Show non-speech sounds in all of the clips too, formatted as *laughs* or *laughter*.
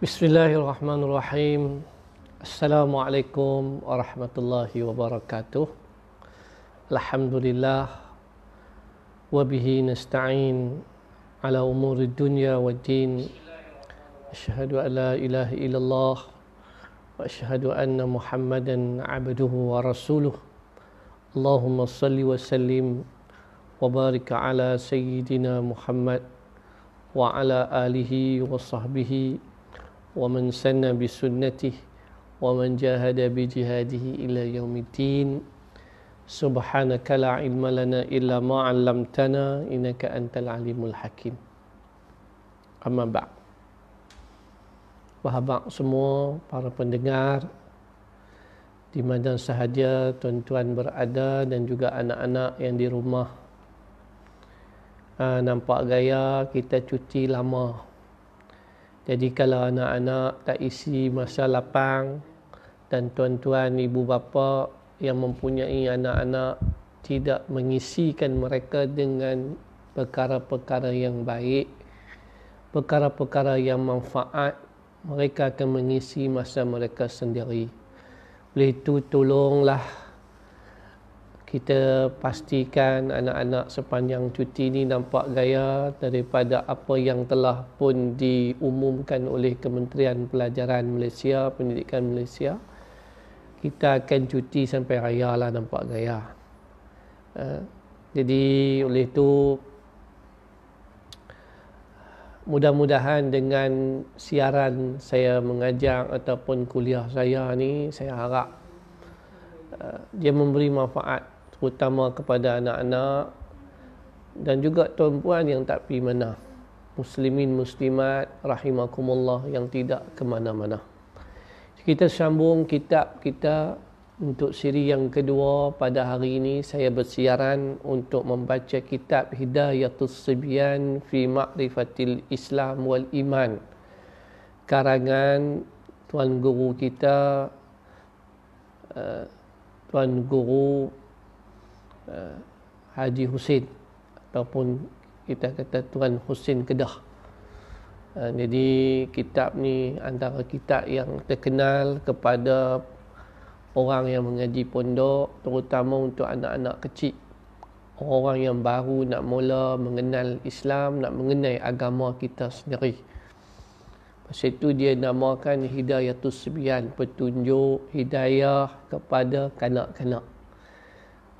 Bismillahirrahmanirrahim. Assalamualaikum warahmatullahi wabarakatuh. Alhamdulillah wa bihi nasta'in ala umuri dunya wa din. Asyhadu an la ilaha illallah wa asyhadu anna Muhammadan abduhu wa rasuluh. Allahumma salli wa sallim wa barik ala sayyidina Muhammad wa ala alihi wa sahbihi ومن سن بسنته ومن جاهد بجهاده إلى يوم الدين سبحانك لا علم لنا إلا ما علمتنا إنك أنت العليم الحكيم أما بعد Bahabat semua para pendengar di mana sahaja tuan-tuan berada dan juga anak-anak yang di rumah. Ha, nampak gaya kita cuti lama jadi kalau anak-anak tak isi masa lapang dan tuan-tuan ibu bapa yang mempunyai anak-anak tidak mengisikan mereka dengan perkara-perkara yang baik, perkara-perkara yang manfaat, mereka akan mengisi masa mereka sendiri. Oleh itu tolonglah kita pastikan anak-anak sepanjang cuti ini nampak gaya daripada apa yang telah pun diumumkan oleh Kementerian Pelajaran Malaysia, Pendidikan Malaysia. Kita akan cuti sampai raya lah nampak gaya. Uh, jadi oleh itu mudah-mudahan dengan siaran saya mengajar ataupun kuliah saya ni saya harap uh, dia memberi manfaat terutama kepada anak-anak dan juga tuan-puan yang tak pergi mana. Muslimin muslimat rahimakumullah yang tidak ke mana-mana. Kita sambung kitab kita untuk siri yang kedua pada hari ini. Saya bersiaran untuk membaca kitab Hidayatus Sibyan fi Ma'rifatil Islam wal Iman. Karangan tuan guru kita uh, tuan guru uh, Haji Husin ataupun kita kata Tuan Husin Kedah. Uh, jadi kitab ni antara kitab yang terkenal kepada orang yang mengaji pondok terutama untuk anak-anak kecil. Orang yang baru nak mula mengenal Islam, nak mengenai agama kita sendiri. Pasal itu dia namakan Hidayatus Sebian, petunjuk hidayah kepada kanak-kanak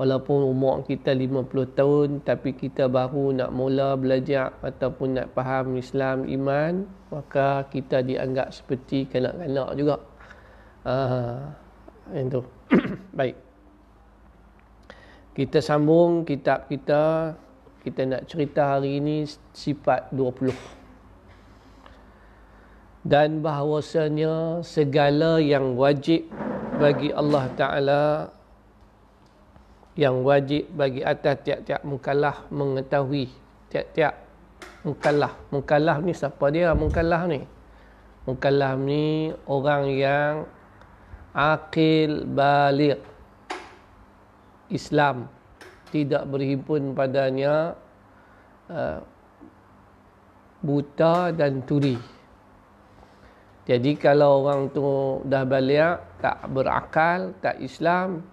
walaupun umur kita 50 tahun tapi kita baru nak mula belajar ataupun nak faham Islam iman maka kita dianggap seperti kanak-kanak juga. Ah itu *coughs* baik. Kita sambung kitab kita. Kita nak cerita hari ini sifat 20 dan bahawasanya segala yang wajib bagi Allah Ta'ala yang wajib bagi atas tiap-tiap mukallaf mengetahui tiap-tiap mukallaf. Mukallaf ni siapa dia mukallaf ni? Mukallaf ni orang yang akil balik Islam tidak berhimpun padanya uh, buta dan turi. Jadi kalau orang tu dah balik tak berakal, tak Islam,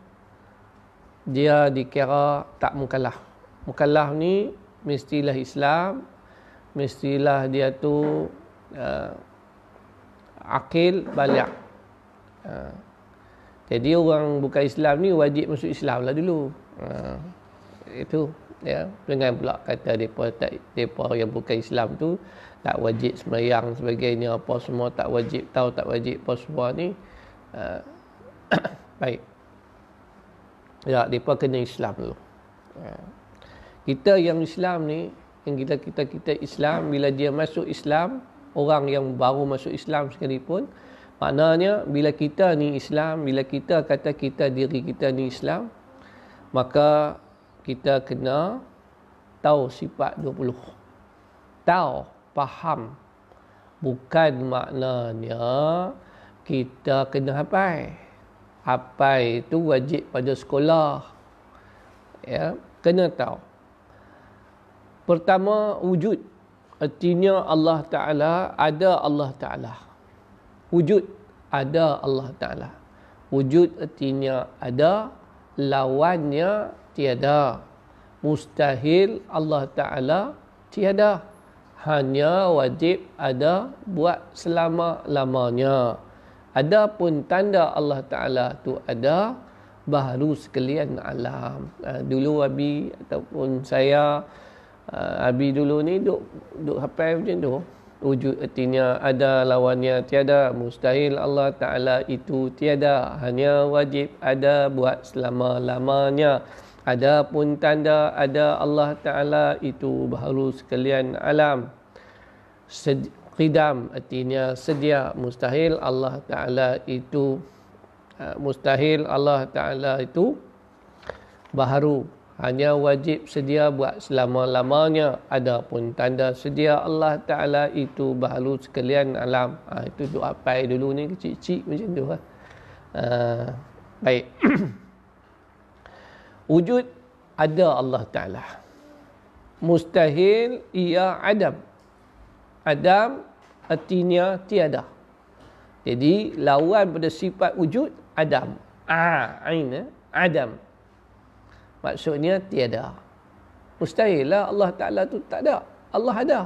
dia dikira tak mukallaf. Mukallaf ni mestilah Islam, mestilah dia tu uh, akil balik. Uh, jadi orang bukan Islam ni wajib masuk Islam lah dulu. Uh, itu ya dengan pula kata depa tak depa yang bukan Islam tu tak wajib sembahyang sebagainya apa semua tak wajib tahu tak wajib apa semua ni uh, *coughs* baik Ya, mereka kena Islam dulu. Ya. Kita yang Islam ni, yang kita kita kita Islam, bila dia masuk Islam, orang yang baru masuk Islam sekalipun, maknanya bila kita ni Islam, bila kita kata kita diri kita ni Islam, maka kita kena tahu sifat 20. Tahu, faham. Bukan maknanya kita kena hafal apa itu wajib pada sekolah. Ya kena tahu. Pertama wujud. Artinya Allah taala ada Allah taala. Wujud ada Allah Ta'ala. Wujud artinya ada lawannya tiada. Mustahil Allah Ta'ala tiada. Hanya wajib ada buat selama-lamanya Adapun tanda Allah Ta'ala tu ada baru sekalian alam. Uh, dulu Abi ataupun saya, uh, Abi dulu ni duk, duk hafal macam tu. Wujud artinya ada lawannya tiada. Mustahil Allah Ta'ala itu tiada. Hanya wajib ada buat selama-lamanya. Adapun tanda ada Allah Ta'ala itu baru sekalian alam. Qidam artinya sedia mustahil Allah taala itu uh, mustahil Allah taala itu baharu. Hanya wajib sedia buat selama-lamanya. Adapun tanda sedia Allah taala itu baharu sekalian alam. Ha, itu doa pai dulu ni kecil-kecil macam tu ha. uh, baik. *clears throat* Wujud ada Allah taala. Mustahil ia adam Adam artinya tiada. Jadi lawan pada sifat wujud Adam. Ah, ain eh? Adam. Maksudnya tiada. Mustahil lah Allah Ta'ala tu tak ada. Allah ada.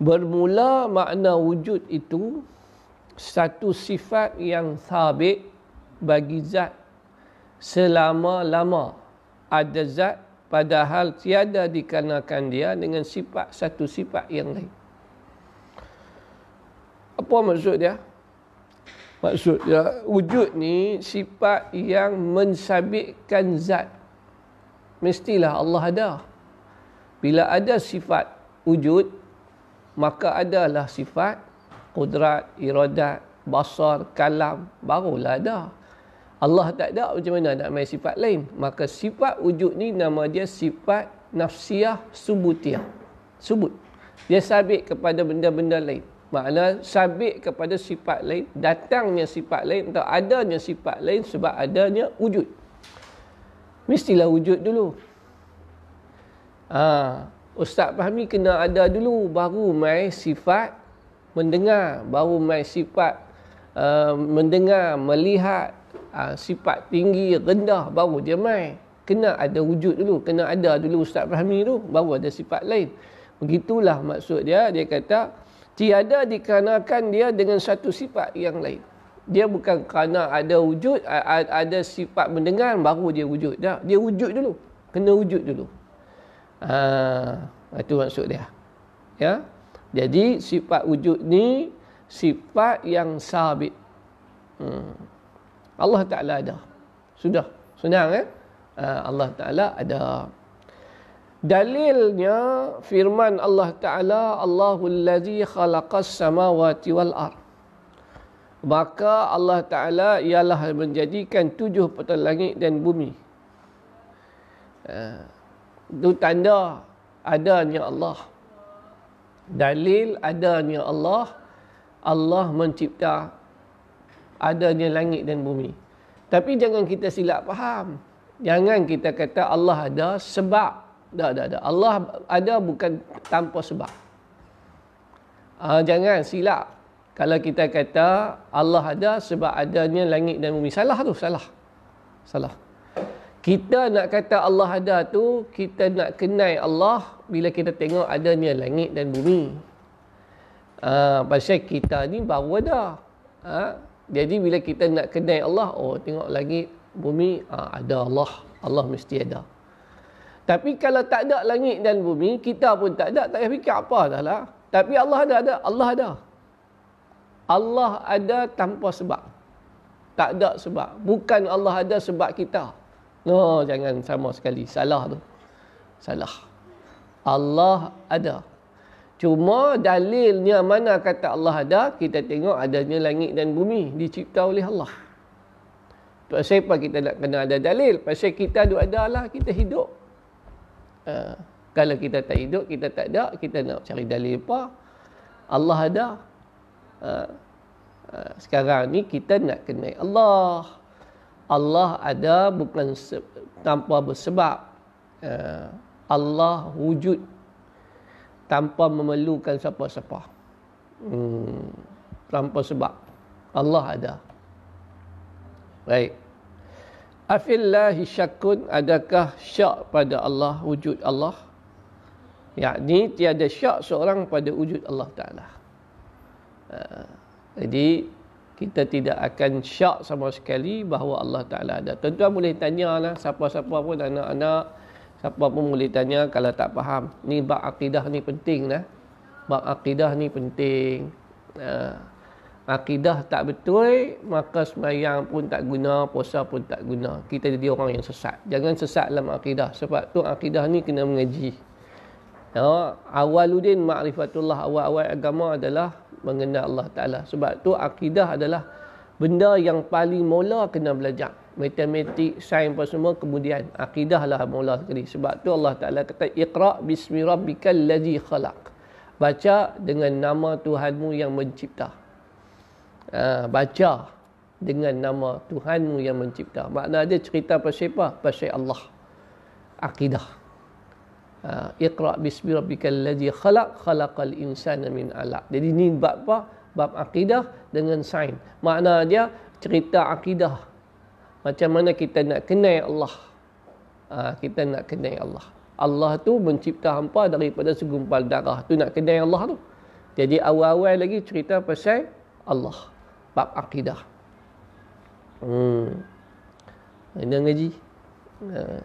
Bermula makna wujud itu satu sifat yang sabit bagi zat selama-lama. Ada zat padahal tiada dikarenakan dia dengan sifat satu sifat yang lain. Apa maksud dia? Maksud dia wujud ni sifat yang mensabitkan zat. Mestilah Allah ada. Bila ada sifat wujud, maka adalah sifat kudrat, iradat, basar, kalam, barulah ada. Allah tak ada macam mana nak main sifat lain? Maka sifat wujud ni nama dia sifat nafsiyah subutiyah. Subut. Dia sabit kepada benda-benda lain. Makna sabit kepada sifat lain datangnya sifat lain atau adanya sifat lain sebab adanya wujud. Mestilah wujud dulu. Ha, Ustaz Fahmi kena ada dulu baru mai sifat mendengar baru mai sifat uh, mendengar melihat uh, sifat tinggi rendah baru dia mai kena ada wujud dulu kena ada dulu ustaz Fahmi tu baru ada sifat lain. Begitulah maksud dia. Dia kata tiada dikarenakan dia dengan satu sifat yang lain. Dia bukan kerana ada wujud ada sifat mendengar baru dia wujud. Dah dia wujud dulu. Kena wujud dulu. Ah itu maksud dia. Ya? Jadi sifat wujud ni sifat yang sabit. Hmm. Allah Ta'ala ada. Sudah. Senang eh? Ah, Allah Ta'ala ada. Dalilnya firman Allah Ta'ala Allahul ladzi khalaqas samawati wal ar. Maka Allah Ta'ala ialah menjadikan tujuh petal langit dan bumi. Ah, itu tanda adanya Allah. Dalil adanya Allah. Allah mencipta adanya langit dan bumi. Tapi jangan kita silap faham. Jangan kita kata Allah ada sebab. Tak, tak, tak. Allah ada bukan tanpa sebab. Uh, jangan silap. Kalau kita kata Allah ada sebab adanya langit dan bumi. Salah tu, salah. Salah. Kita nak kata Allah ada tu, kita nak kenal Allah bila kita tengok adanya langit dan bumi. Uh, pasal kita ni baru ada. Uh, jadi bila kita nak kenal Allah, oh tengok lagi bumi ah, ada Allah. Allah mesti ada. Tapi kalau tak ada langit dan bumi, kita pun tak ada, tak payah fikir apa dah lah. Tapi Allah ada, ada. Allah ada. Allah ada tanpa sebab. Tak ada sebab. Bukan Allah ada sebab kita. No, jangan sama sekali. Salah tu. Salah. Allah ada. Cuma dalilnya mana kata Allah ada, kita tengok adanya langit dan bumi dicipta oleh Allah. Pasal apa kita nak kena ada dalil? Pasal kita ada ada lah, kita hidup. Uh, kalau kita tak hidup, kita tak ada, kita nak cari dalil apa? Allah ada. Uh, uh, sekarang ni kita nak kenal Allah. Allah ada bukan tanpa bersebab. Uh, Allah wujud tanpa memerlukan siapa-siapa. Hmm. tanpa sebab. Allah ada. Baik. Afillahi syakun adakah syak pada Allah wujud Allah? Yakni tiada syak seorang pada wujud Allah Taala. Uh, jadi kita tidak akan syak sama sekali bahawa Allah Taala ada. Tuan-tuan boleh tanya lah siapa-siapa pun anak-anak siapa pun boleh tanya kalau tak faham. Ni bab akidah ni penting lah. Bab akidah ni penting. Uh, akidah tak betul maka sembahyang pun tak guna puasa pun tak guna kita jadi orang yang sesat jangan sesat dalam akidah sebab tu akidah ni kena mengaji ya awaludin ma'rifatullah awal-awal agama adalah mengenal Allah taala sebab tu akidah adalah benda yang paling mula kena belajar matematik sains apa semua kemudian akidah lah mula sekali sebab tu Allah taala kata iqra bismi rabbikal ladzi khalaq baca dengan nama Tuhanmu yang mencipta ha, baca dengan nama Tuhanmu yang mencipta. Makna dia cerita pasal apa? Pasal Allah. Akidah. Ha, Iqra bismi rabbikal ladzi khalaq khalaqal insana min 'alaq. Jadi ni bab apa? Bab akidah dengan sains. Makna dia cerita akidah. Macam mana kita nak kenal Allah. Ha, kita nak kenal Allah. Allah tu mencipta hampa daripada segumpal darah. Tu nak kenal Allah tu. Jadi awal-awal lagi cerita pasal Allah bab akidah. Hmm. Ini ngaji. Uh.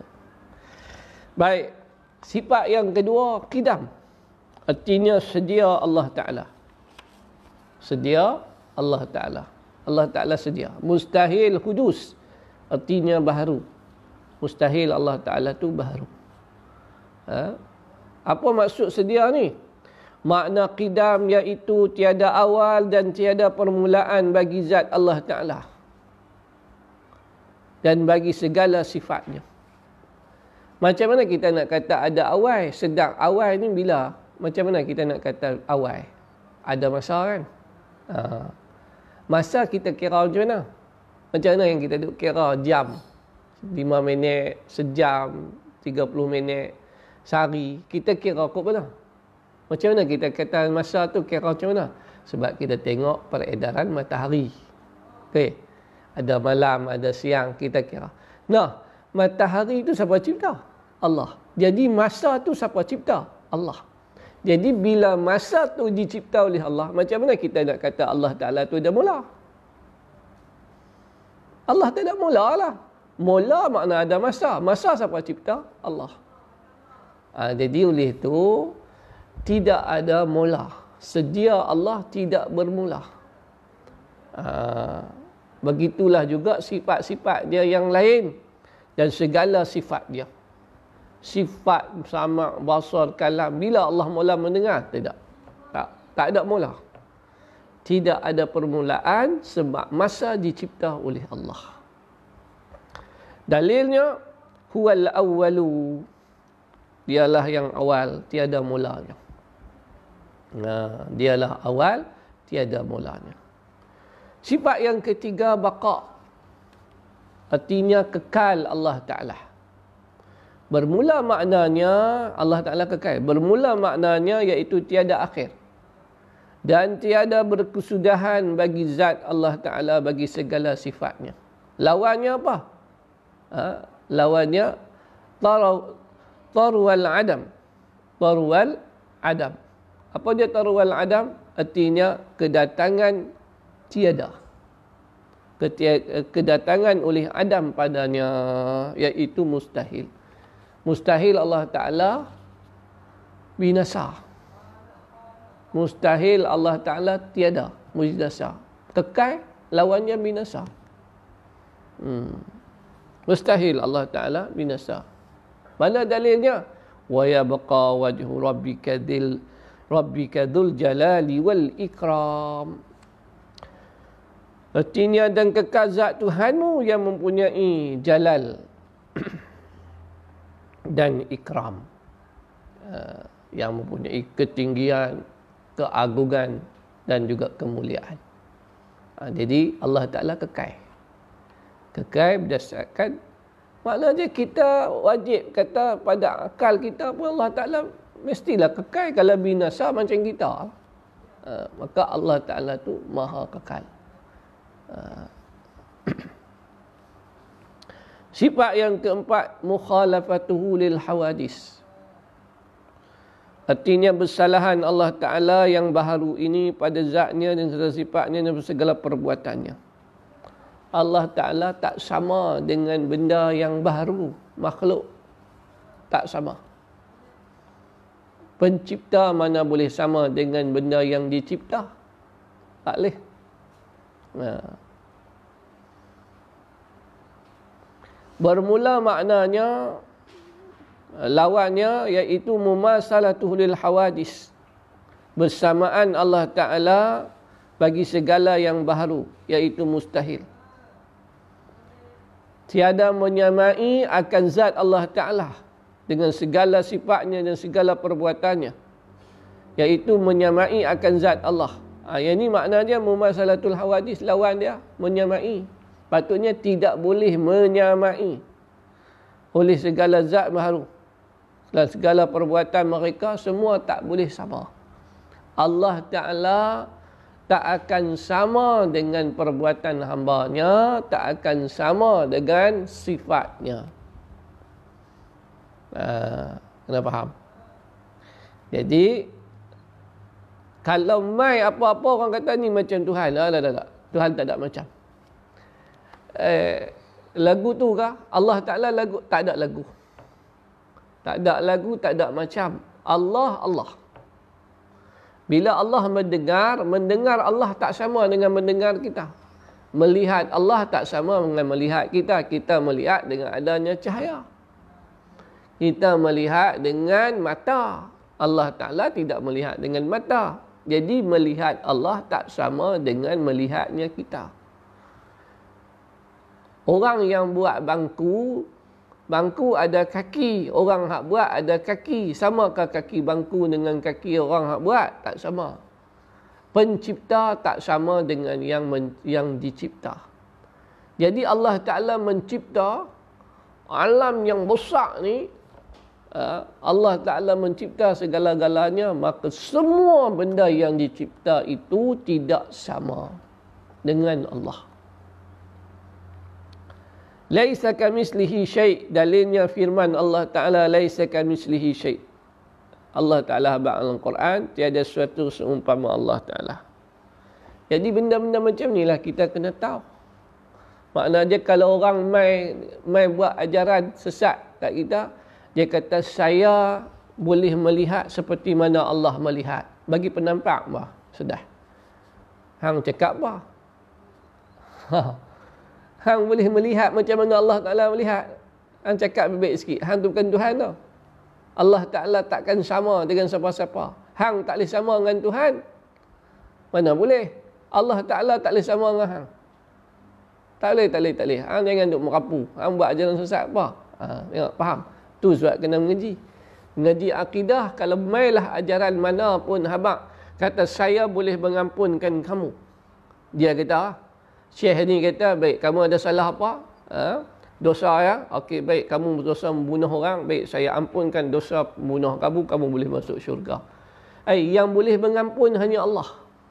Baik. Sifat yang kedua, kidam. Artinya sedia Allah Ta'ala. Sedia Allah Ta'ala. Allah Ta'ala sedia. Mustahil kudus. Artinya baharu. Mustahil Allah Ta'ala tu baharu. Ha? Apa maksud sedia ni? makna qidam iaitu tiada awal dan tiada permulaan bagi zat Allah Ta'ala dan bagi segala sifatnya macam mana kita nak kata ada awal sedang awal ni bila macam mana kita nak kata awal ada masa kan ha. masa kita kira macam mana macam mana yang kita duk kira jam 5 minit sejam 30 minit sehari kita kira kok mana macam mana kita kata masa tu kira macam mana? Sebab kita tengok peredaran matahari. Okey. Ada malam, ada siang, kita kira. Nah, matahari itu siapa cipta? Allah. Jadi masa tu siapa cipta? Allah. Jadi bila masa tu dicipta oleh Allah, macam mana kita nak kata Allah Ta'ala tu dah mula? Allah tak ada mula lah. Mula makna ada masa. Masa siapa cipta? Allah. Ha, jadi oleh itu, tidak ada mula. Sedia Allah tidak bermula. Uh, begitulah juga sifat-sifat dia yang lain dan segala sifat dia. Sifat sama basar kalam bila Allah mula mendengar tidak. Tak tak ada mula. Tidak ada permulaan sebab masa dicipta oleh Allah. Dalilnya huwal awwalu dialah yang awal tiada mulanya. Nah, dialah awal tiada mulanya. Sifat yang ketiga baqa. Artinya kekal Allah Taala. Bermula maknanya Allah Taala kekal. Bermula maknanya iaitu tiada akhir. Dan tiada berkesudahan bagi zat Allah Taala bagi segala sifatnya. Lawannya apa? Ha? lawannya tarwal adam. Tarwal adam. Apa dia taruhal adam? Artinya kedatangan tiada. Kedatangan oleh Adam padanya iaitu mustahil. Mustahil Allah Ta'ala binasa. Mustahil Allah Ta'ala tiada. Mujidasa. Kekal lawannya binasa. Hmm. Mustahil Allah Ta'ala binasa. Mana dalilnya? Wa yabqa wajhu rabbika dhil rabbika dzul jalali wal ikram artinya dan kekal zat Tuhanmu yang mempunyai jalal *coughs* dan ikram uh, yang mempunyai ketinggian keagungan dan juga kemuliaan uh, jadi Allah Taala kekal kekal berdasarkan maknanya kita wajib kata pada akal kita pun Allah Taala mestilah kekal kalau binasa macam kita. uh, maka Allah Ta'ala tu maha kekal. Uh, sifat yang keempat, mukhalafatuhu lil hawadis. Artinya bersalahan Allah Ta'ala yang baharu ini pada zatnya dan sifatnya dan segala perbuatannya. Allah Ta'ala tak sama dengan benda yang baru, makhluk. Tak sama. Pencipta mana boleh sama dengan benda yang dicipta? Tak boleh. Nah. Bermula maknanya lawannya iaitu mumasalatuhu lil hawadis. Bersamaan Allah Taala bagi segala yang baru iaitu mustahil. Tiada menyamai akan zat Allah Taala dengan segala sifatnya dan segala perbuatannya iaitu menyamai akan zat Allah. Ha, yang ini maknanya mumasalatul hawadis lawan dia menyamai. Patutnya tidak boleh menyamai oleh segala zat baharu. Dan segala perbuatan mereka semua tak boleh sama. Allah Ta'ala tak akan sama dengan perbuatan hambanya, tak akan sama dengan sifatnya. Ha, kena faham. Jadi kalau mai apa-apa orang kata ni macam Tuhan. Ah, tak, tak. Tuhan tak ada macam. Eh, lagu tu kah? Allah Ta'ala lagu, tak ada lagu. Tak ada lagu, tak ada macam. Allah, Allah. Bila Allah mendengar, mendengar Allah tak sama dengan mendengar kita. Melihat Allah tak sama dengan melihat kita. Kita melihat dengan adanya cahaya kita melihat dengan mata. Allah Ta'ala tidak melihat dengan mata. Jadi melihat Allah tak sama dengan melihatnya kita. Orang yang buat bangku, bangku ada kaki. Orang yang buat ada kaki. Samakah kaki bangku dengan kaki orang yang buat? Tak sama. Pencipta tak sama dengan yang men, yang dicipta. Jadi Allah Ta'ala mencipta alam yang besar ni Ha? Allah Ta'ala mencipta segala-galanya maka semua benda yang dicipta itu tidak sama dengan Allah Laisa kamislihi syai' dalilnya firman Allah Ta'ala laisa kamislihi syai' Allah Ta'ala habak dalam Quran tiada sesuatu seumpama Allah Ta'ala jadi benda-benda macam inilah kita kena tahu maknanya kalau orang mai mai buat ajaran sesat kat kita dia kata saya boleh melihat seperti mana Allah melihat. Bagi penampak bah, sudah. Hang cakap bah. Ha. *laughs* Hang boleh melihat macam mana Allah Taala melihat. Hang cakap baik sikit. Hang tu bukan Tuhan tau. Allah Taala takkan sama dengan siapa-siapa. Hang tak boleh sama dengan Tuhan. Mana boleh? Allah Taala tak boleh sama dengan hang. Tak boleh, tak boleh, tak boleh. Hang jangan duk merapu. Hang buat jalan sesat apa? Ha, tengok, faham? Tu sebab kena mengaji. Mengaji akidah, kalau mailah ajaran mana pun habak, kata saya boleh mengampunkan kamu. Dia kata, Syekh ni kata, baik, kamu ada salah apa? Ha? Dosa ya? Okey, baik, kamu dosa membunuh orang, baik, saya ampunkan dosa membunuh kamu, kamu boleh masuk syurga. Eh, yang boleh mengampun hanya Allah.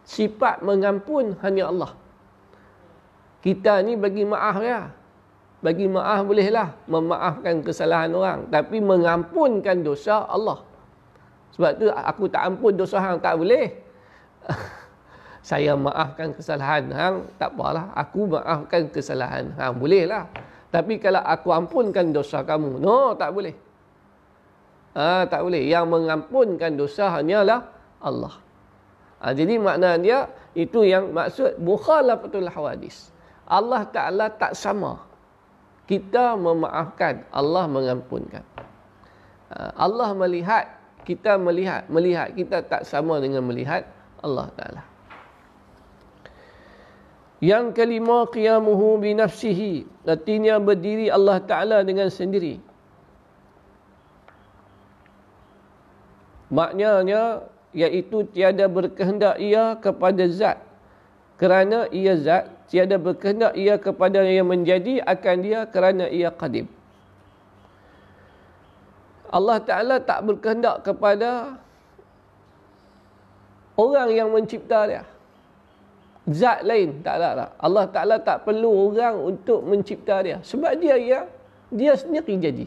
Sifat mengampun hanya Allah. Kita ni bagi maaf ya bagi maaf bolehlah memaafkan kesalahan orang tapi mengampunkan dosa Allah sebab tu aku tak ampun dosa hang tak boleh *laughs* saya maafkan kesalahan. Hang tak apalah. Aku maafkan kesalahan. Hang bolehlah. Tapi kalau aku ampunkan dosa kamu no tak boleh. Ha, tak boleh. Yang mengampunkan dosa hanyalah Allah. Ha, jadi makna dia itu yang maksud mukhalafatul hawadis. Allah Ta'ala tak sama. Kita memaafkan, Allah mengampunkan. Ha, Allah melihat, kita melihat, melihat kita tak sama dengan melihat Allah Taala. Yang kelima qiyamuhu bi nafsihi, artinya berdiri Allah Taala dengan sendiri. Maknanya iaitu tiada berkehendak ia kepada zat kerana ia zat tiada berkehendak ia kepada yang menjadi akan dia kerana ia qadim. Allah Ta'ala tak berkehendak kepada orang yang mencipta dia. Zat lain tak ada tak. Allah Taala tak perlu orang untuk mencipta dia. Sebab dia ya dia sendiri jadi.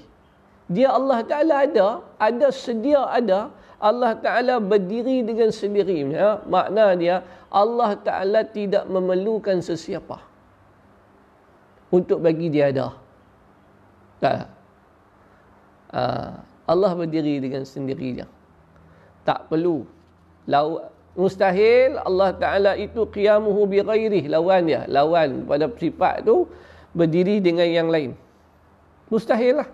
Dia Allah Taala ada, ada sedia ada. Allah Taala berdiri dengan sendirinya. Makna dia Allah Taala tidak memerlukan sesiapa untuk bagi dia ada. Tak. Uh, Allah berdiri dengan sendirinya. Tak perlu. Lau, mustahil Allah Ta'ala itu qiyamuhu bi ghairih. Lawan dia. Lawan pada sifat tu berdiri dengan yang lain. Mustahil lah.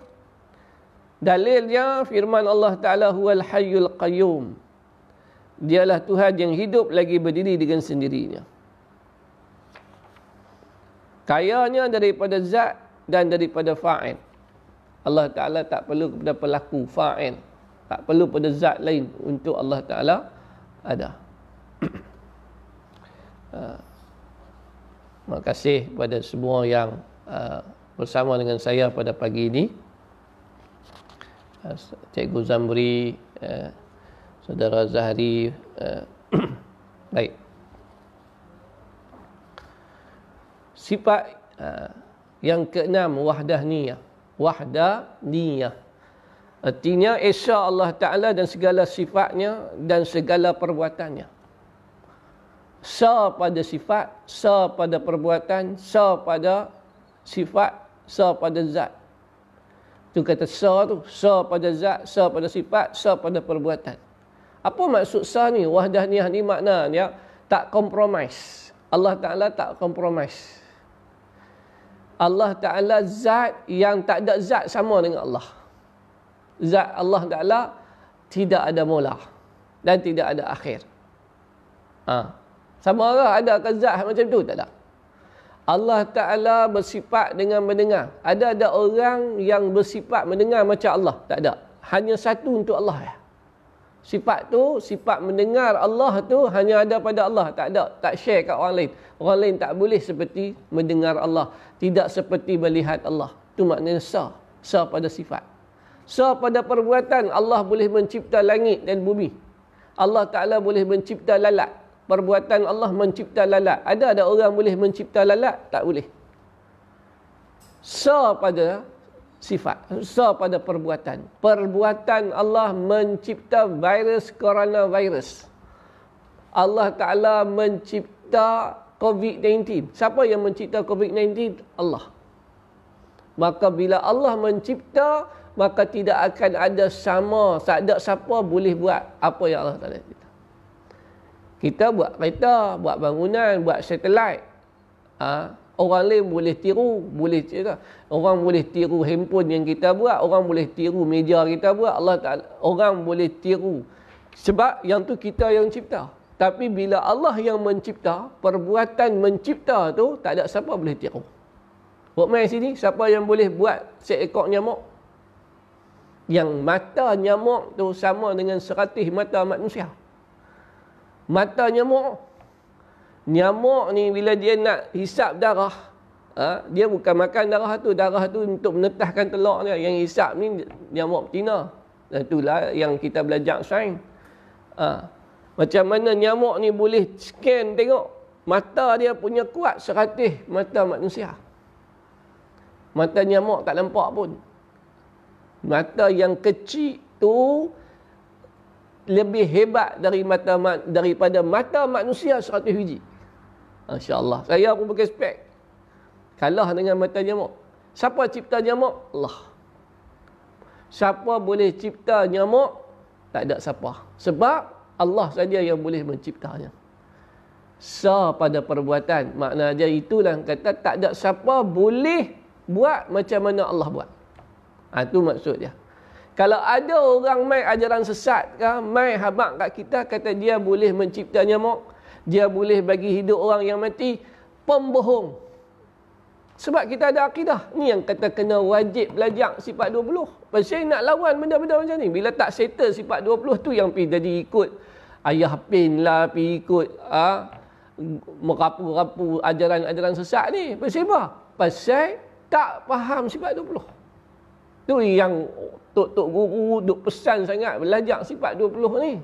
Dalilnya firman Allah Ta'ala huwal hayyul qayyum. Dialah Tuhan yang hidup lagi berdiri dengan sendirinya. Kayanya daripada zat dan daripada fa'il. Allah Ta'ala tak perlu kepada pelaku fa'il. Tak perlu pada zat lain untuk Allah Ta'ala ada. Uh, terima kasih kepada semua yang uh, bersama dengan saya pada pagi ini. Uh, Cikgu Zamri, Saudara Zahri, *clears throat* baik. Sifat yang keenam, wahdah niyah wahdaniyah. Artinya Esa Allah Ta'ala dan segala sifatnya dan segala perbuatannya. Sa pada sifat, sa pada perbuatan, sa pada sifat, sa pada zat. Itu kata sa tu. Sa pada zat, sa pada sifat, sa pada perbuatan. Apa maksud sa ni? Wahdaniyah ni maknanya tak kompromis. Allah Ta'ala tak kompromis. Allah Ta'ala zat yang tak ada zat sama dengan Allah. Zat Allah Ta'ala tidak ada mula dan tidak ada akhir. Ha. Sama lah ada ke zat macam tu? Tak ada. Allah Ta'ala bersifat dengan mendengar. Ada ada orang yang bersifat mendengar macam Allah? Tak ada. Hanya satu untuk Allah. Ya. Sifat tu, sifat mendengar Allah tu hanya ada pada Allah. Tak ada, tak share kat orang lain. Orang lain tak boleh seperti mendengar Allah. Tidak seperti melihat Allah. Itu maknanya sah. Sah pada sifat. Sah pada perbuatan. Allah boleh mencipta langit dan bumi. Allah Ta'ala boleh mencipta lalat. Perbuatan Allah mencipta lalat. Ada ada orang boleh mencipta lalat? Tak boleh. Sah pada sifat. So pada perbuatan. Perbuatan Allah mencipta virus coronavirus. Allah Ta'ala mencipta COVID-19. Siapa yang mencipta COVID-19? Allah. Maka bila Allah mencipta, maka tidak akan ada sama. Tak ada siapa boleh buat apa yang Allah Ta'ala. Kita buat kereta, buat bangunan, buat satelit. Ha? Orang lain boleh tiru, boleh cerita. Orang boleh tiru handphone yang kita buat, orang boleh tiru meja kita buat, Allah Taala orang boleh tiru. Sebab yang tu kita yang cipta. Tapi bila Allah yang mencipta, perbuatan mencipta tu tak ada siapa boleh tiru. Buat main sini, siapa yang boleh buat seekor nyamuk? Yang mata nyamuk tu sama dengan seratus mata manusia. Mata nyamuk. Nyamuk ni bila dia nak hisap darah ha, dia bukan makan darah tu. Darah tu untuk menetahkan telur dia yang hisap ni nyamuk betina. Dan itulah yang kita belajar sains. Ha, macam mana nyamuk ni boleh scan tengok mata dia punya kuat seratus mata manusia. Mata nyamuk tak nampak pun. Mata yang kecil tu lebih hebat dari mata daripada mata manusia seratus biji Masya Allah. Saya pun pakai spek. Kalah dengan mata nyamuk. Siapa cipta nyamuk? Allah. Siapa boleh cipta nyamuk? Tak ada siapa. Sebab Allah saja yang boleh menciptanya. Sa pada perbuatan. Makna dia itulah kata tak ada siapa boleh buat macam mana Allah buat. Ha, itu maksud dia. Kalau ada orang mai ajaran sesat ke, mai habak kat kita kata dia boleh mencipta nyamuk, dia boleh bagi hidup orang yang mati pembohong. Sebab kita ada akidah. Ni yang kata kena wajib belajar sifat 20 pasal nak lawan benda-benda macam ni. Bila tak settle sifat 20 tu yang pergi jadi ikut ayah pin lah pergi ikut ha, merapu-rapu ajaran-ajaran sesat ni. Pasal apa? pasal tak faham sifat 20 tu yang tok-tok guru duk pesan sangat belajar sifat 20 ni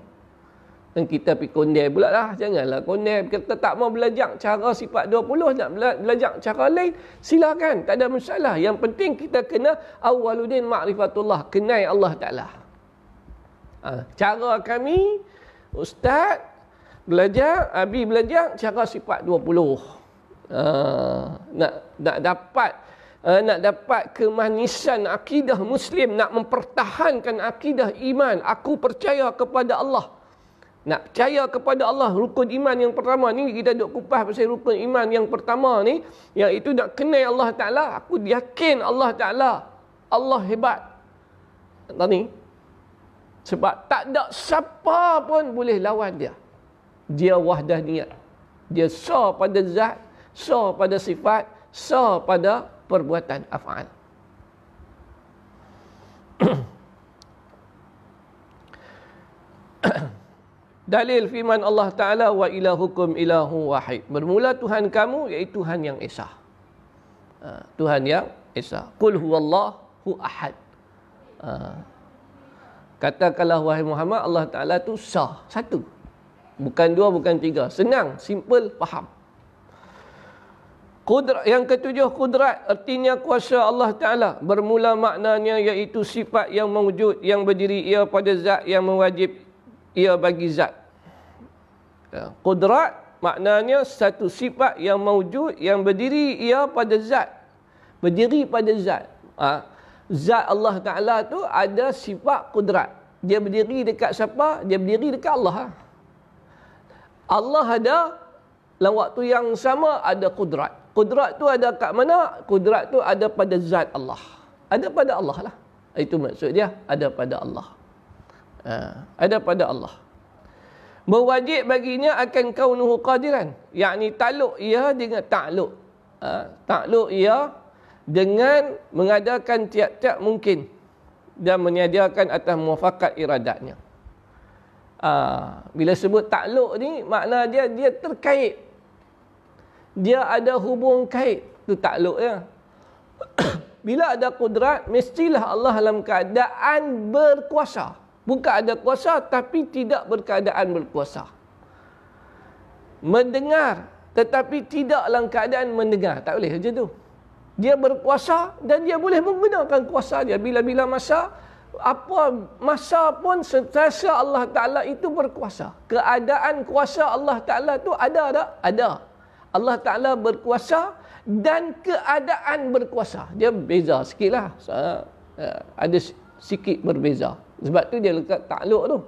Dan kita pergi kondem pula lah. Janganlah kondem. Kita tak mau belajar cara sifat 20. Nak belajar cara lain. Silakan. Tak ada masalah. Yang penting kita kena awaludin ma'rifatullah. Kenai Allah Ta'ala. Ha, cara kami, Ustaz, belajar, Abi belajar cara sifat 20. Ha, nak, nak dapat nak dapat kemanisan akidah muslim nak mempertahankan akidah iman aku percaya kepada Allah. Nak percaya kepada Allah rukun iman yang pertama ni kita duk kupas pasal rukun iman yang pertama ni yang itu nak kenal Allah Taala. Aku yakin Allah Taala Allah hebat. Tahu ni sebab tak ada siapa pun boleh lawan dia. Dia wahdah niat. Dia sa pada zat sa pada sifat sa pada perbuatan af'al *clears throat* Dalil firman Allah Ta'ala wa ilahukum ilahu wahid. Bermula Tuhan kamu iaitu Tuhan yang Esa. Ha, Tuhan yang Esa. Qul huwallahu ahad. Ha. Katakanlah wahai Muhammad Allah Ta'ala tu sah. Satu. Bukan dua, bukan tiga. Senang, simple, faham. Kudrat, yang ketujuh kudrat artinya kuasa Allah Ta'ala bermula maknanya iaitu sifat yang mewujud yang berdiri ia pada zat yang mewajib ia bagi zat. Ya. Kudrat maknanya satu sifat yang mewujud yang berdiri ia pada zat. Berdiri pada zat. Ha. Zat Allah Ta'ala tu ada sifat kudrat. Dia berdiri dekat siapa? Dia berdiri dekat Allah. Allah ada dalam waktu yang sama ada kudrat. Kudrat tu ada kat mana? Kudrat tu ada pada zat Allah. Ada pada Allah lah. Itu maksud dia. Ada pada Allah. Ha, ada pada Allah. Mewajib baginya akan kaunuhu qadiran. Yakni takluk ia dengan takluk. Ha, takluk ia dengan mengadakan tiap-tiap mungkin. Dan menyediakan atas muafakat iradatnya. Ha, bila sebut takluk ni, makna dia dia terkait. Dia ada hubung kait. Itu takluk ya. *coughs* bila ada kudrat, mestilah Allah dalam keadaan berkuasa. Bukan ada kuasa tapi tidak berkeadaan berkuasa. Mendengar tetapi tidak dalam keadaan mendengar. Tak boleh macam tu. Dia berkuasa dan dia boleh menggunakan kuasa dia bila-bila masa apa masa pun sentiasa Allah Taala itu berkuasa. Keadaan kuasa Allah Taala tu ada tak? Ada. Allah Taala berkuasa dan keadaan berkuasa. Dia beza sikitlah. Eh, ada sikit berbeza. Sebab tu dia letak takluk tu.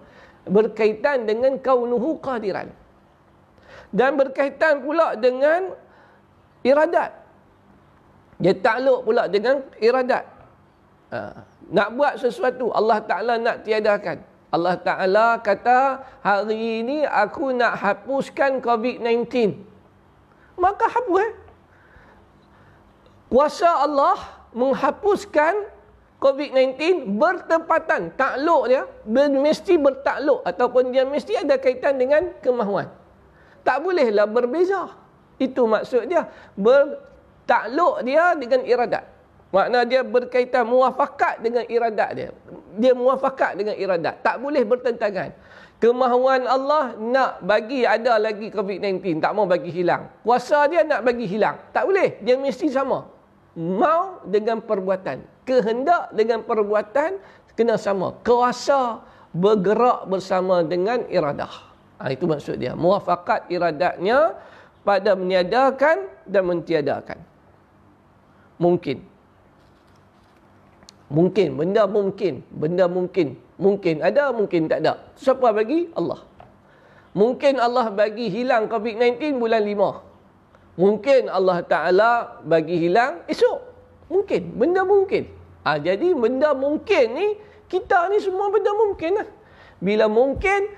Berkaitan dengan kaunuhu qadiran. Dan berkaitan pula dengan iradat. Dia takluk pula dengan iradat. Ha. Nak buat sesuatu, Allah Ta'ala nak tiadakan. Allah Ta'ala kata, hari ini aku nak hapuskan COVID-19. Maka hapus eh. Kuasa Allah menghapuskan COVID-19 bertepatan takluk dia mesti bertakluk ataupun dia mesti ada kaitan dengan kemahuan. Tak bolehlah berbeza. Itu maksud dia. Bertakluk dia dengan iradat. Makna dia berkaitan muafakat dengan iradat dia. Dia muafakat dengan iradat. Tak boleh bertentangan. Kemahuan Allah nak bagi ada lagi COVID-19. Tak mau bagi hilang. Kuasa dia nak bagi hilang. Tak boleh. Dia mesti sama. Mau dengan perbuatan kehendak dengan perbuatan kena sama. Kuasa bergerak bersama dengan iradah. Ha, itu maksud dia. Muafakat iradatnya pada meniadakan dan mentiadakan. Mungkin. Mungkin. Benda mungkin. Benda mungkin. Mungkin ada, mungkin tak ada. Siapa bagi? Allah. Mungkin Allah bagi hilang COVID-19 bulan 5. Mungkin Allah Ta'ala bagi hilang esok. Mungkin. Benda mungkin. Ha, jadi benda mungkin ni, kita ni semua benda mungkin lah. Bila mungkin,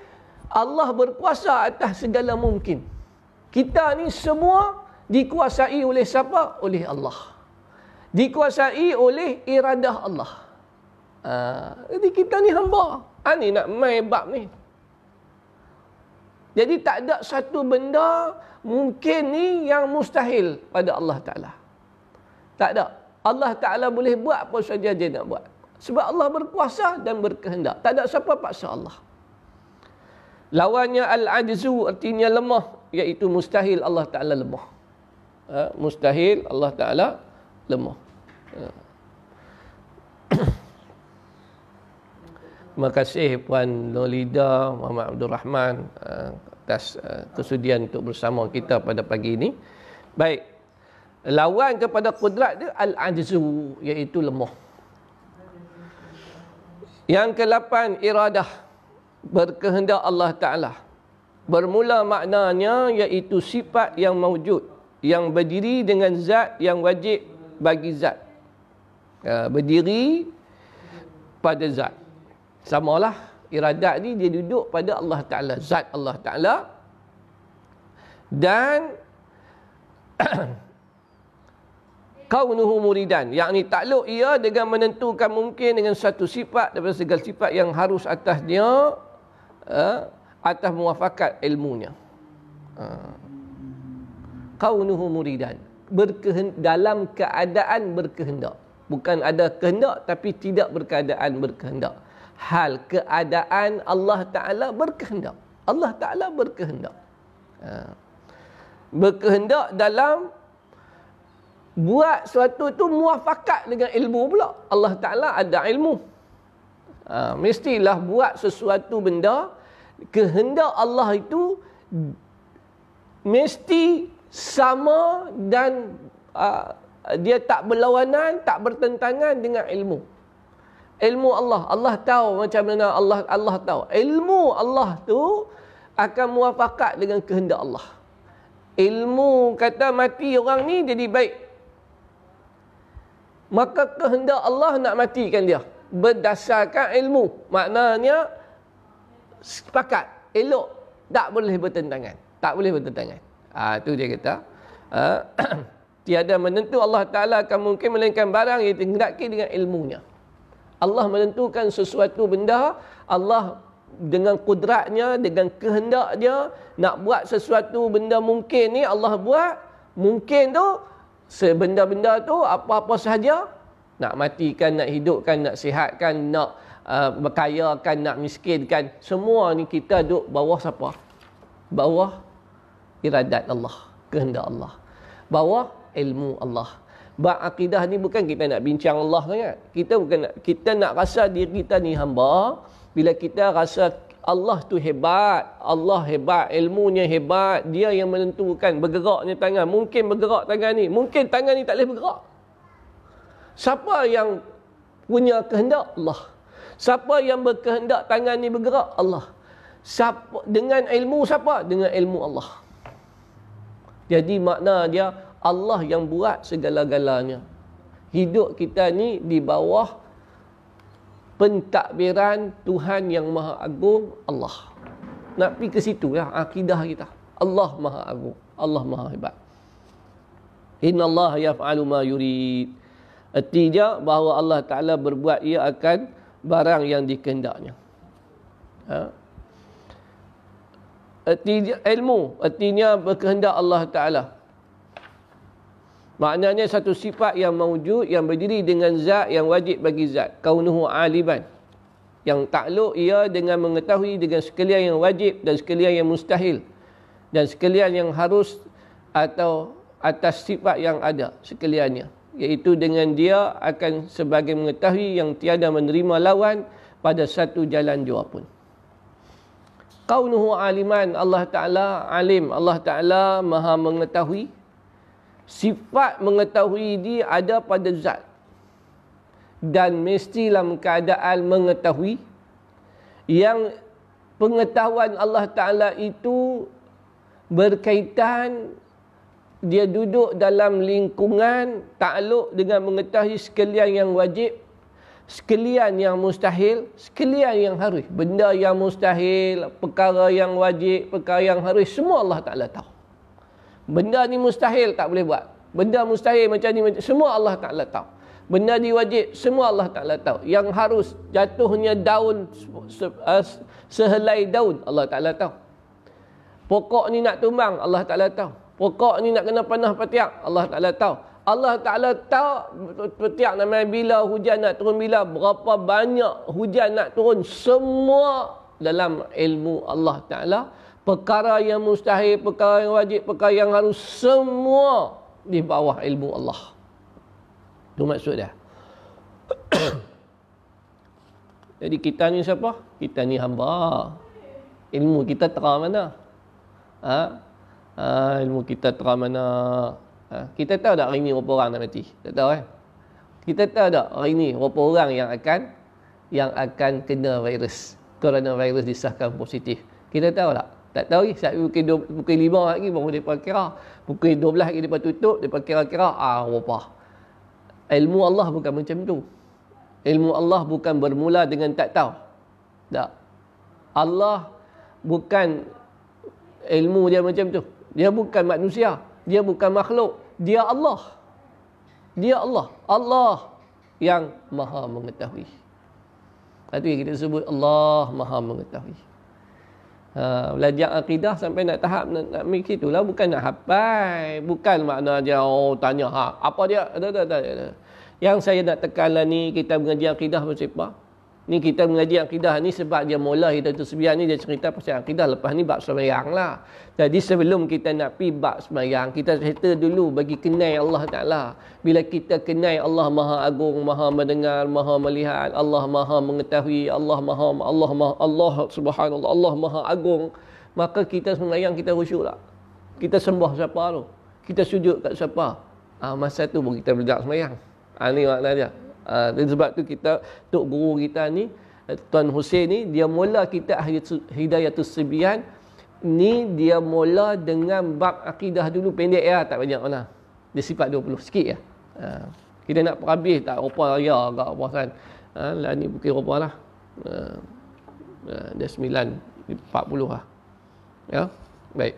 Allah berkuasa atas segala mungkin. Kita ni semua dikuasai oleh siapa? Oleh Allah. Dikuasai oleh iradah Allah. Ha, jadi kita ni hamba. Ha, ni nak main bab ni. Jadi tak ada satu benda mungkin ni yang mustahil pada Allah Ta'ala. Tak ada. Allah Ta'ala boleh buat apa saja dia nak buat. Sebab Allah berkuasa dan berkehendak. Tak ada siapa paksa Allah. Lawannya al-ajzu artinya lemah iaitu mustahil Allah Taala lemah. Ha? mustahil Allah Taala lemah. Ha. Terima kasih Puan Nolida Muhammad Abdul Rahman uh, atas uh, kesudian untuk bersama kita pada pagi ini. Baik. Lawan kepada kudrat dia al-ajzu iaitu lemah. Yang ke-8 iradah berkehendak Allah Taala. Bermula maknanya iaitu sifat yang mewujud yang berdiri dengan zat yang wajib bagi zat. Uh, berdiri pada zat. Samalah iradat ni dia duduk pada Allah Ta'ala. Zat Allah Ta'ala. Dan *clears throat* kaunuhu muridan. Yang ni takluk ia dengan menentukan mungkin dengan satu sifat daripada segala sifat yang harus atasnya uh, atas muafakat ilmunya. Uh. Kaunuhu muridan. Berkehend- dalam keadaan berkehendak. Bukan ada kehendak tapi tidak berkeadaan berkehendak hal keadaan Allah Ta'ala berkehendak. Allah Ta'ala berkehendak. Ha. Berkehendak dalam buat sesuatu tu muafakat dengan ilmu pula. Allah Ta'ala ada ilmu. Ha. Mestilah buat sesuatu benda, kehendak Allah itu mesti sama dan uh, dia tak berlawanan, tak bertentangan dengan ilmu ilmu Allah. Allah tahu macam mana Allah Allah tahu. Ilmu Allah tu akan muafakat dengan kehendak Allah. Ilmu kata mati orang ni jadi baik. Maka kehendak Allah nak matikan dia. Berdasarkan ilmu. Maknanya sepakat. Elok. Tak boleh bertentangan. Tak boleh bertentangan. Ha, dia kata. Ha, *clears throat* tiada menentu Allah Ta'ala akan mungkin melainkan barang yang tinggalkan dengan ilmunya. Allah menentukan sesuatu benda, Allah dengan kudratnya, dengan kehendak dia, nak buat sesuatu benda mungkin ni Allah buat, mungkin tu, sebenda-benda tu apa-apa sahaja, nak matikan, nak hidupkan, nak sihatkan, nak uh, berkayakan, nak miskinkan, semua ni kita duduk bawah siapa? Bawah iradat Allah, kehendak Allah. Bawah ilmu Allah. Bab akidah ni bukan kita nak bincang Allah sangat. Kita bukan nak, kita nak rasa diri kita ni hamba. Bila kita rasa Allah tu hebat, Allah hebat, ilmunya hebat, dia yang menentukan bergeraknya tangan. Mungkin bergerak tangan ni, mungkin tangan ni tak boleh bergerak. Siapa yang punya kehendak? Allah. Siapa yang berkehendak tangan ni bergerak? Allah. Siapa dengan ilmu siapa? Dengan ilmu Allah. Jadi makna dia Allah yang buat segala-galanya. Hidup kita ni di bawah pentadbiran Tuhan yang Maha Agung, Allah. Nak pergi ke situ ya, akidah kita. Allah Maha Agung, Allah Maha Hebat. Inna Allah yaf'alu ma yurid. Artinya bahawa Allah Ta'ala berbuat ia akan barang yang dikehendaknya. Ha? Artinya ilmu, artinya berkehendak Allah Ta'ala. Maknanya satu sifat yang mewujud yang berdiri dengan zat yang wajib bagi zat. Kaunuhu aliban. Yang takluk ia dengan mengetahui dengan sekalian yang wajib dan sekalian yang mustahil. Dan sekalian yang harus atau atas sifat yang ada sekaliannya. Iaitu dengan dia akan sebagai mengetahui yang tiada menerima lawan pada satu jalan jua pun. Kaunuhu aliman Allah Ta'ala alim. Allah Ta'ala maha mengetahui sifat mengetahui dia ada pada zat. Dan mesti dalam keadaan mengetahui yang pengetahuan Allah Ta'ala itu berkaitan dia duduk dalam lingkungan takluk dengan mengetahui sekalian yang wajib sekalian yang mustahil sekalian yang harus. Benda yang mustahil perkara yang wajib perkara yang harus semua Allah Ta'ala tahu Benda ni mustahil tak boleh buat. Benda mustahil macam ni semua Allah Taala tahu. Benda ni wajib semua Allah Taala tahu. Yang harus jatuhnya daun uh, sehelai daun Allah Taala tahu. Pokok ni nak tumbang Allah Taala tahu. Pokok ni nak kena panah petiak Allah Taala tahu. Allah Taala tahu petiak namanya bila hujan nak turun bila berapa banyak hujan nak turun semua dalam ilmu Allah Ta'ala. Perkara yang mustahil, perkara yang wajib, perkara yang harus semua di bawah ilmu Allah. Itu maksud dia. *coughs* Jadi kita ni siapa? Kita ni hamba. Ilmu kita terang mana? Ha? Ha, ilmu kita terang mana? Ha? Kita tahu tak hari ni berapa orang nak mati? Tak tahu eh? Kita tahu tak hari ni berapa orang yang akan yang akan kena virus. Coronavirus disahkan positif. Kita tahu tak? Tak tahu lagi. Saat pukul, pukul 5 lagi baru mereka kira. Pukul 12 lagi mereka tutup. Mereka kira-kira. Ah, berapa? Ilmu Allah bukan macam tu. Ilmu Allah bukan bermula dengan tak tahu. Tak. Allah bukan ilmu dia macam tu. Dia bukan manusia. Dia bukan makhluk. Dia Allah. Dia Allah. Allah yang maha mengetahui. Itu yang kita sebut Allah maha mengetahui. Ha, belajar akidah sampai nak tahap nak, nak mikir itulah bukan nak hafal bukan makna dia oh tanya ha apa dia? Ada ada ada yang saya nak tekanlah ni kita mengaji akidah bersifat Ni kita mengaji akidah ni sebab dia mula kita tu sebiar ni dia cerita pasal akidah lepas ni bab sembahyang lah. Jadi sebelum kita nak pi bab sembahyang, kita cerita dulu bagi kenal Allah Taala. Bila kita kenal Allah Maha Agung, Maha mendengar, Maha melihat, Allah Maha mengetahui, Allah Maha Allah Maha Allah Subhanallah, Allah Maha Agung, maka kita sembahyang kita khusyuk lah. Kita sembah siapa tu? Kita sujud kat siapa? Ah masa tu pun kita belajar sembahyang. Ah ni makna dia. Uh, sebab tu kita tok guru kita ni eh, Tuan Hussein ni dia mula kita Hidayatus Sibian ni dia mula dengan bab akidah dulu pendek ya tak banyak mana. Dia sifat 20 sikit ya. Uh, kita nak perhabis tak apa ya agak apa kan. Uh, lah ni bukan apa lah. Uh, uh, dia 9 40 lah. Ya. Baik.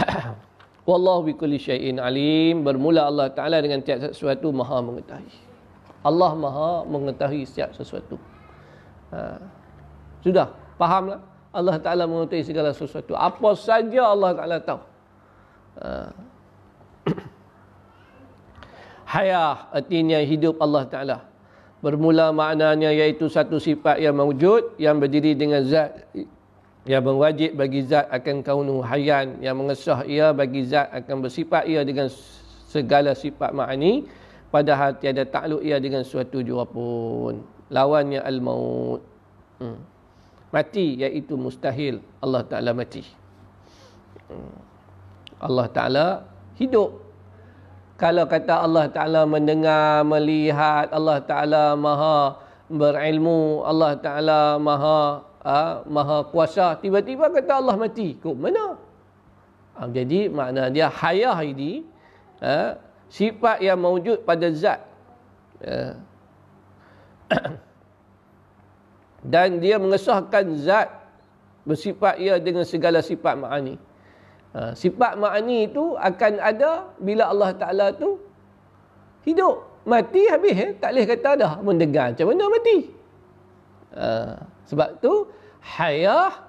*coughs* Wallahu bi kulli syai'in alim. Bermula Allah Taala dengan tiap sesuatu Maha mengetahui. Allah Maha mengetahui setiap sesuatu. Ha. Sudah, fahamlah. Allah Taala mengetahui segala sesuatu. Apa saja Allah Taala tahu. Ha. *coughs* Hayah artinya hidup Allah Taala. Bermula maknanya iaitu satu sifat yang mewujud yang berdiri dengan zat yang berwajib bagi zat akan kaunu hayan yang mengesah ia bagi zat akan bersifat ia dengan segala sifat ma'ani padahal tiada takluk ia dengan suatu jua pun. Lawannya al-maut. Hmm. mati iaitu mustahil. Allah Ta'ala mati. Hmm. Allah Ta'ala hidup. Kalau kata Allah Ta'ala mendengar, melihat Allah Ta'ala maha berilmu Allah Ta'ala maha ha, maha kuasa. Tiba-tiba kata Allah mati. Kok mana? Ha, jadi makna dia hayah ini ha, sifat yang mewujud pada zat. Ha. *coughs* dan dia mengesahkan zat bersifat ia dengan segala sifat ma'ani. Ha, sifat ma'ani itu akan ada bila Allah Ta'ala tu hidup. Mati habis eh? tak boleh kata dah. Mendengar macam mana mati? Ha. Sebab tu hayah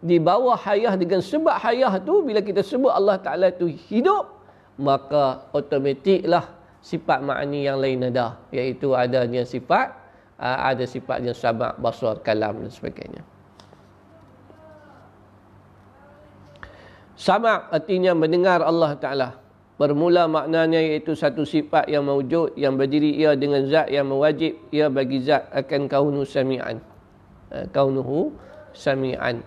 di bawah hayah dengan sebab hayah tu bila kita sebut Allah Taala tu hidup maka otomatiklah sifat makni yang lain ada iaitu adanya sifat ada sifat yang sama basar kalam dan sebagainya. Sama artinya mendengar Allah Ta'ala. Bermula maknanya iaitu satu sifat yang mewujud, yang berdiri ia dengan zat yang mewajib, ia bagi zat akan kaunu sami'an. Eh, kaunuhu sami'an.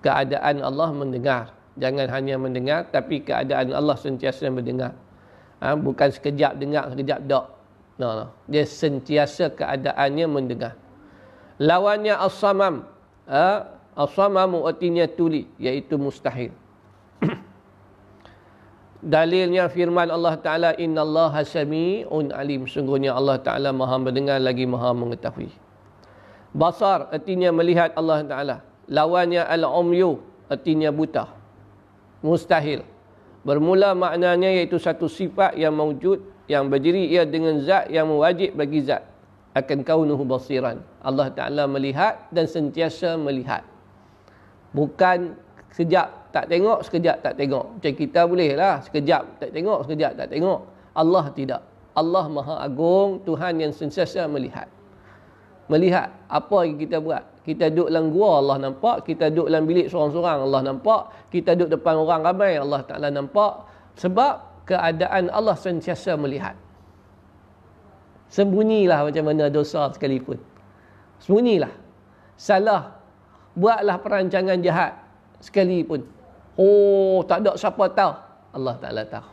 Keadaan Allah mendengar. Jangan hanya mendengar tapi keadaan Allah sentiasa mendengar. Ha, bukan sekejap dengar, sekejap tak. No, no. Dia sentiasa keadaannya mendengar. Lawannya as-samam. Ha, as-samamu artinya tuli. Iaitu mustahil. *coughs* Dalilnya firman Allah Ta'ala. Inna Allah sami'un alim. Sungguhnya Allah Ta'ala maha mendengar lagi maha mengetahui. Basar artinya melihat Allah Ta'ala. Lawannya al-umyu artinya buta. Mustahil. Bermula maknanya iaitu satu sifat yang mewujud yang berdiri ia dengan zat yang mewajib bagi zat. Akan kaunuhu basiran. Allah Ta'ala melihat dan sentiasa melihat. Bukan sekejap tak tengok, sekejap tak tengok. Macam kita boleh lah. Sekejap tak tengok, sekejap tak tengok. Allah tidak. Allah Maha Agung, Tuhan yang sentiasa melihat. Melihat apa yang kita buat. Kita duduk dalam gua Allah nampak, kita duduk dalam bilik seorang-seorang Allah nampak, kita duduk depan orang ramai Allah Taala nampak sebab keadaan Allah sentiasa melihat. Sembunyilah macam mana dosa sekalipun. Sembunyilah. Salah. Buatlah perancangan jahat sekalipun. Oh, tak ada siapa tahu. Allah Taala tahu.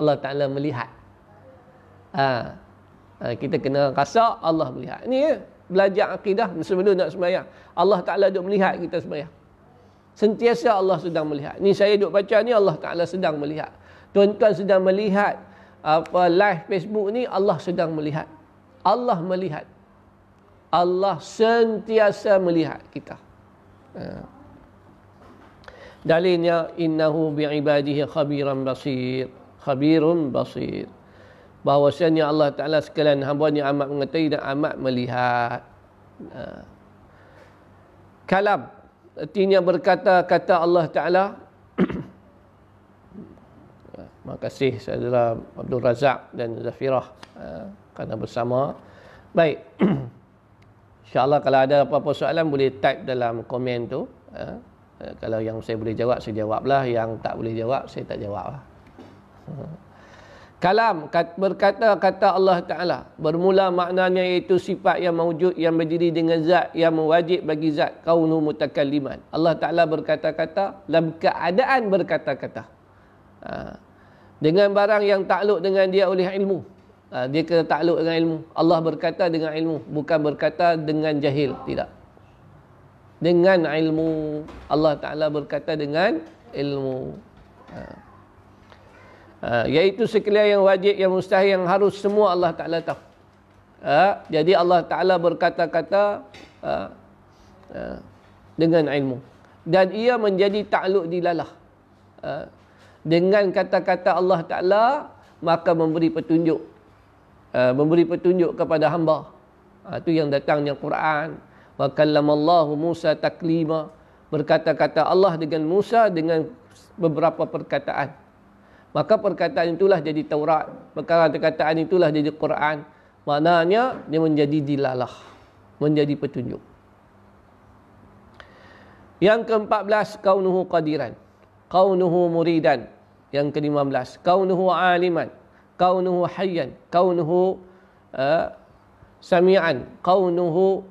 Allah Taala melihat. Ha. ha kita kena rasa Allah melihat. Ini ya belajar akidah sebelum nak sembahyang. Allah Taala duk melihat kita sembahyang. Sentiasa Allah sedang melihat. Ni saya duk baca ni Allah Taala sedang melihat. Tuan-tuan sedang melihat apa live Facebook ni Allah sedang melihat. Allah melihat. Allah sentiasa melihat kita. Ha. Dalilnya innahu bi'ibadihi khabiran basir. Khabirun basir bahawasanya Allah Ta'ala sekalian hamba yang amat mengetahui dan amat melihat. Ha. Kalam. Artinya berkata-kata Allah Ta'ala. *clears throat* Terima kasih saudara Abdul Razak dan Zafirah ha, kerana bersama. Baik. *clears throat* InsyaAllah kalau ada apa-apa soalan boleh type dalam komen tu. Ha. Kalau yang saya boleh jawab, saya jawablah. Yang tak boleh jawab, saya tak jawab lah kalam berkata-kata Allah Ta'ala. Bermula maknanya iaitu sifat yang mewujud yang berdiri dengan zat yang mewajib bagi zat kaunu mutakalliman. Allah Ta'ala berkata-kata dalam keadaan berkata-kata. Ha. dengan barang yang takluk dengan dia oleh ilmu. Ha. dia kena takluk dengan ilmu. Allah berkata dengan ilmu bukan berkata dengan jahil. Tidak. Dengan ilmu. Allah Ta'ala berkata dengan ilmu. Ha. Ha, iaitu sekalian yang wajib, yang mustahil, yang harus semua Allah Ta'ala tahu. Ha, jadi Allah Ta'ala berkata-kata ha, ha, dengan ilmu. Dan ia menjadi takluk dilalah. Ha, dengan kata-kata Allah Ta'ala, maka memberi petunjuk. Ha, memberi petunjuk kepada hamba. Ha, itu yang datangnya Quran. Wa kallamallahu Musa taklima. Berkata-kata Allah dengan Musa dengan beberapa perkataan. Maka perkataan itulah jadi Taurat. Perkataan itulah jadi Quran. Maknanya dia menjadi dilalah. Menjadi petunjuk. Yang ke-14, kaunuhu qadiran. Kaunuhu muridan. Yang ke-15, kaunuhu aliman. Kaunuhu hayyan. Kaunuhu uh, sami'an. Kaunuhu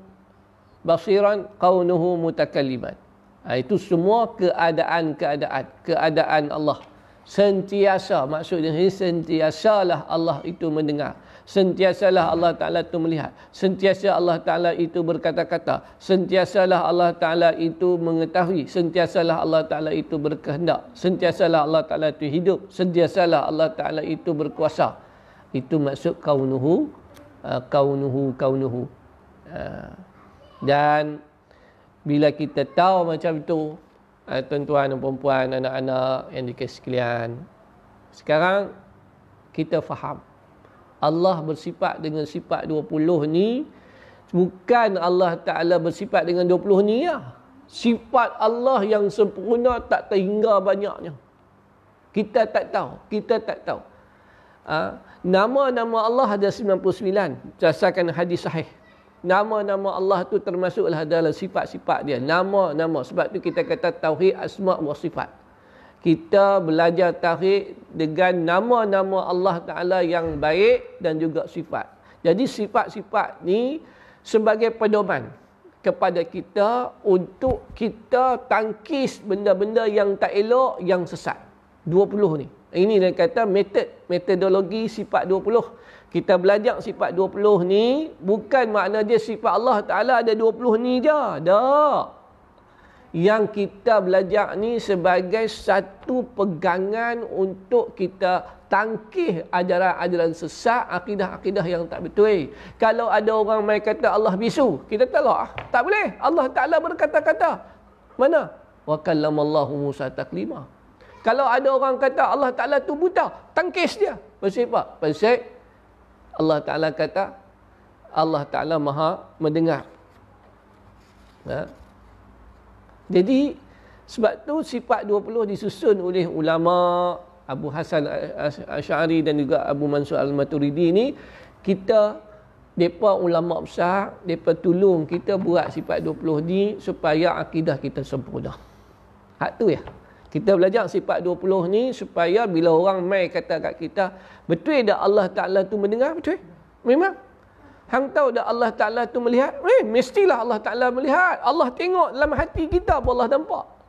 basiran. Kaunuhu mutakalliman. Ha, itu semua keadaan-keadaan. Keadaan Allah sentiasa maksudnya sentiasalah Allah itu mendengar. Sentiasalah Allah Taala itu melihat. Sentiasa Allah Taala itu berkata-kata. Sentiasalah Allah Taala itu mengetahui. Sentiasalah Allah Taala itu berkehendak. Sentiasalah Allah Taala itu hidup. Sentiasalah Allah Taala itu berkuasa. Itu maksud kaunuhu uh, kaunuhu kaunuhu. Uh, dan bila kita tahu macam itu uh, tuan-tuan dan puan anak-anak yang dikasih sekalian. Sekarang kita faham. Allah bersifat dengan sifat 20 ni bukan Allah Taala bersifat dengan 20 ni ya. Sifat Allah yang sempurna tak terhingga banyaknya. Kita tak tahu, kita tak tahu. Uh, nama-nama Allah ada 99 berdasarkan hadis sahih nama-nama Allah tu termasuklah dalam sifat-sifat dia. Nama-nama. Sebab tu kita kata tauhid asma' wa sifat. Kita belajar tauhid dengan nama-nama Allah Ta'ala yang baik dan juga sifat. Jadi sifat-sifat ni sebagai pedoman kepada kita untuk kita tangkis benda-benda yang tak elok, yang sesat. 20 ni. Ini dia kata metod, metodologi sifat 20 kita belajar sifat 20 ni bukan makna dia sifat Allah Taala ada 20 ni je. Tak. Yang kita belajar ni sebagai satu pegangan untuk kita tangkih ajaran-ajaran sesat, akidah-akidah yang tak betul. Kalau ada orang mai kata Allah bisu, kita tolak. Tak boleh. Allah Taala berkata-kata. Mana? Wa kallamallahu Musa taklima. Kalau ada orang kata Allah Taala tu buta, tangkis dia. Pasal apa? Pasal Allah Ta'ala kata Allah Ta'ala maha mendengar ha? jadi sebab tu sifat 20 disusun oleh ulama Abu Hasan Ash'ari dan juga Abu Mansur Al-Maturidi ni kita Mereka ulama besar, mereka tolong kita buat sifat 20 ni supaya akidah kita sempurna. Hak tu ya. Kita belajar sifat 20 ni supaya bila orang mai kata kat kita, betul tak Allah Ta'ala tu mendengar? Betul? Memang. Hang tahu tak Allah Ta'ala tu melihat? Eh, mestilah Allah Ta'ala melihat. Allah tengok dalam hati kita pun Allah nampak.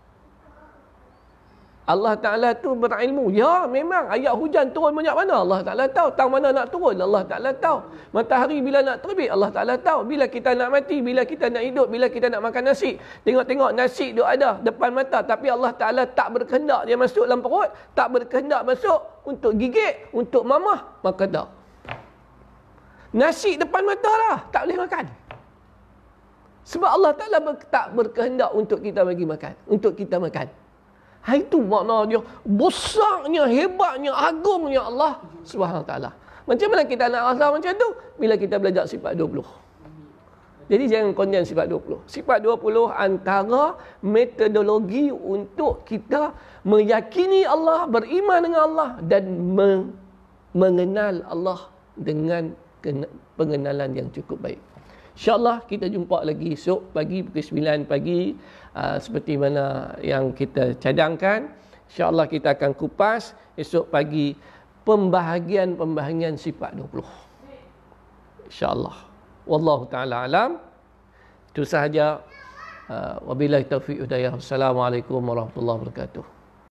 Allah Ta'ala tu berilmu. Ya memang ayat hujan turun banyak mana Allah Ta'ala tahu. Tang mana nak turun Allah Ta'ala tahu. Matahari bila nak terbit Allah Ta'ala tahu. Bila kita nak mati, bila kita nak hidup, bila kita nak makan nasi. Tengok-tengok nasi tu ada depan mata. Tapi Allah Ta'ala tak berkehendak dia masuk dalam perut. Tak berkehendak masuk untuk gigit, untuk mamah. Maka tak. Nasi depan mata lah. Tak boleh makan. Sebab Allah Ta'ala tak berkehendak untuk kita bagi makan. Untuk kita makan. Ha itu makna dia besarnya, hebatnya, agungnya Allah Subhanahu taala. Macam mana kita nak rasa macam tu? Bila kita belajar sifat 20. Jadi jangan konden sifat 20. Sifat 20 antara metodologi untuk kita meyakini Allah, beriman dengan Allah dan me- mengenal Allah dengan pengenalan yang cukup baik. InsyaAllah kita jumpa lagi esok pagi pukul 9 pagi uh, seperti mana yang kita cadangkan. InsyaAllah kita akan kupas esok pagi pembahagian-pembahagian sifat 20. InsyaAllah. Wallahu ta'ala alam. Itu sahaja. Uh, wabillahi taufiq hidayah. Assalamualaikum warahmatullahi wabarakatuh.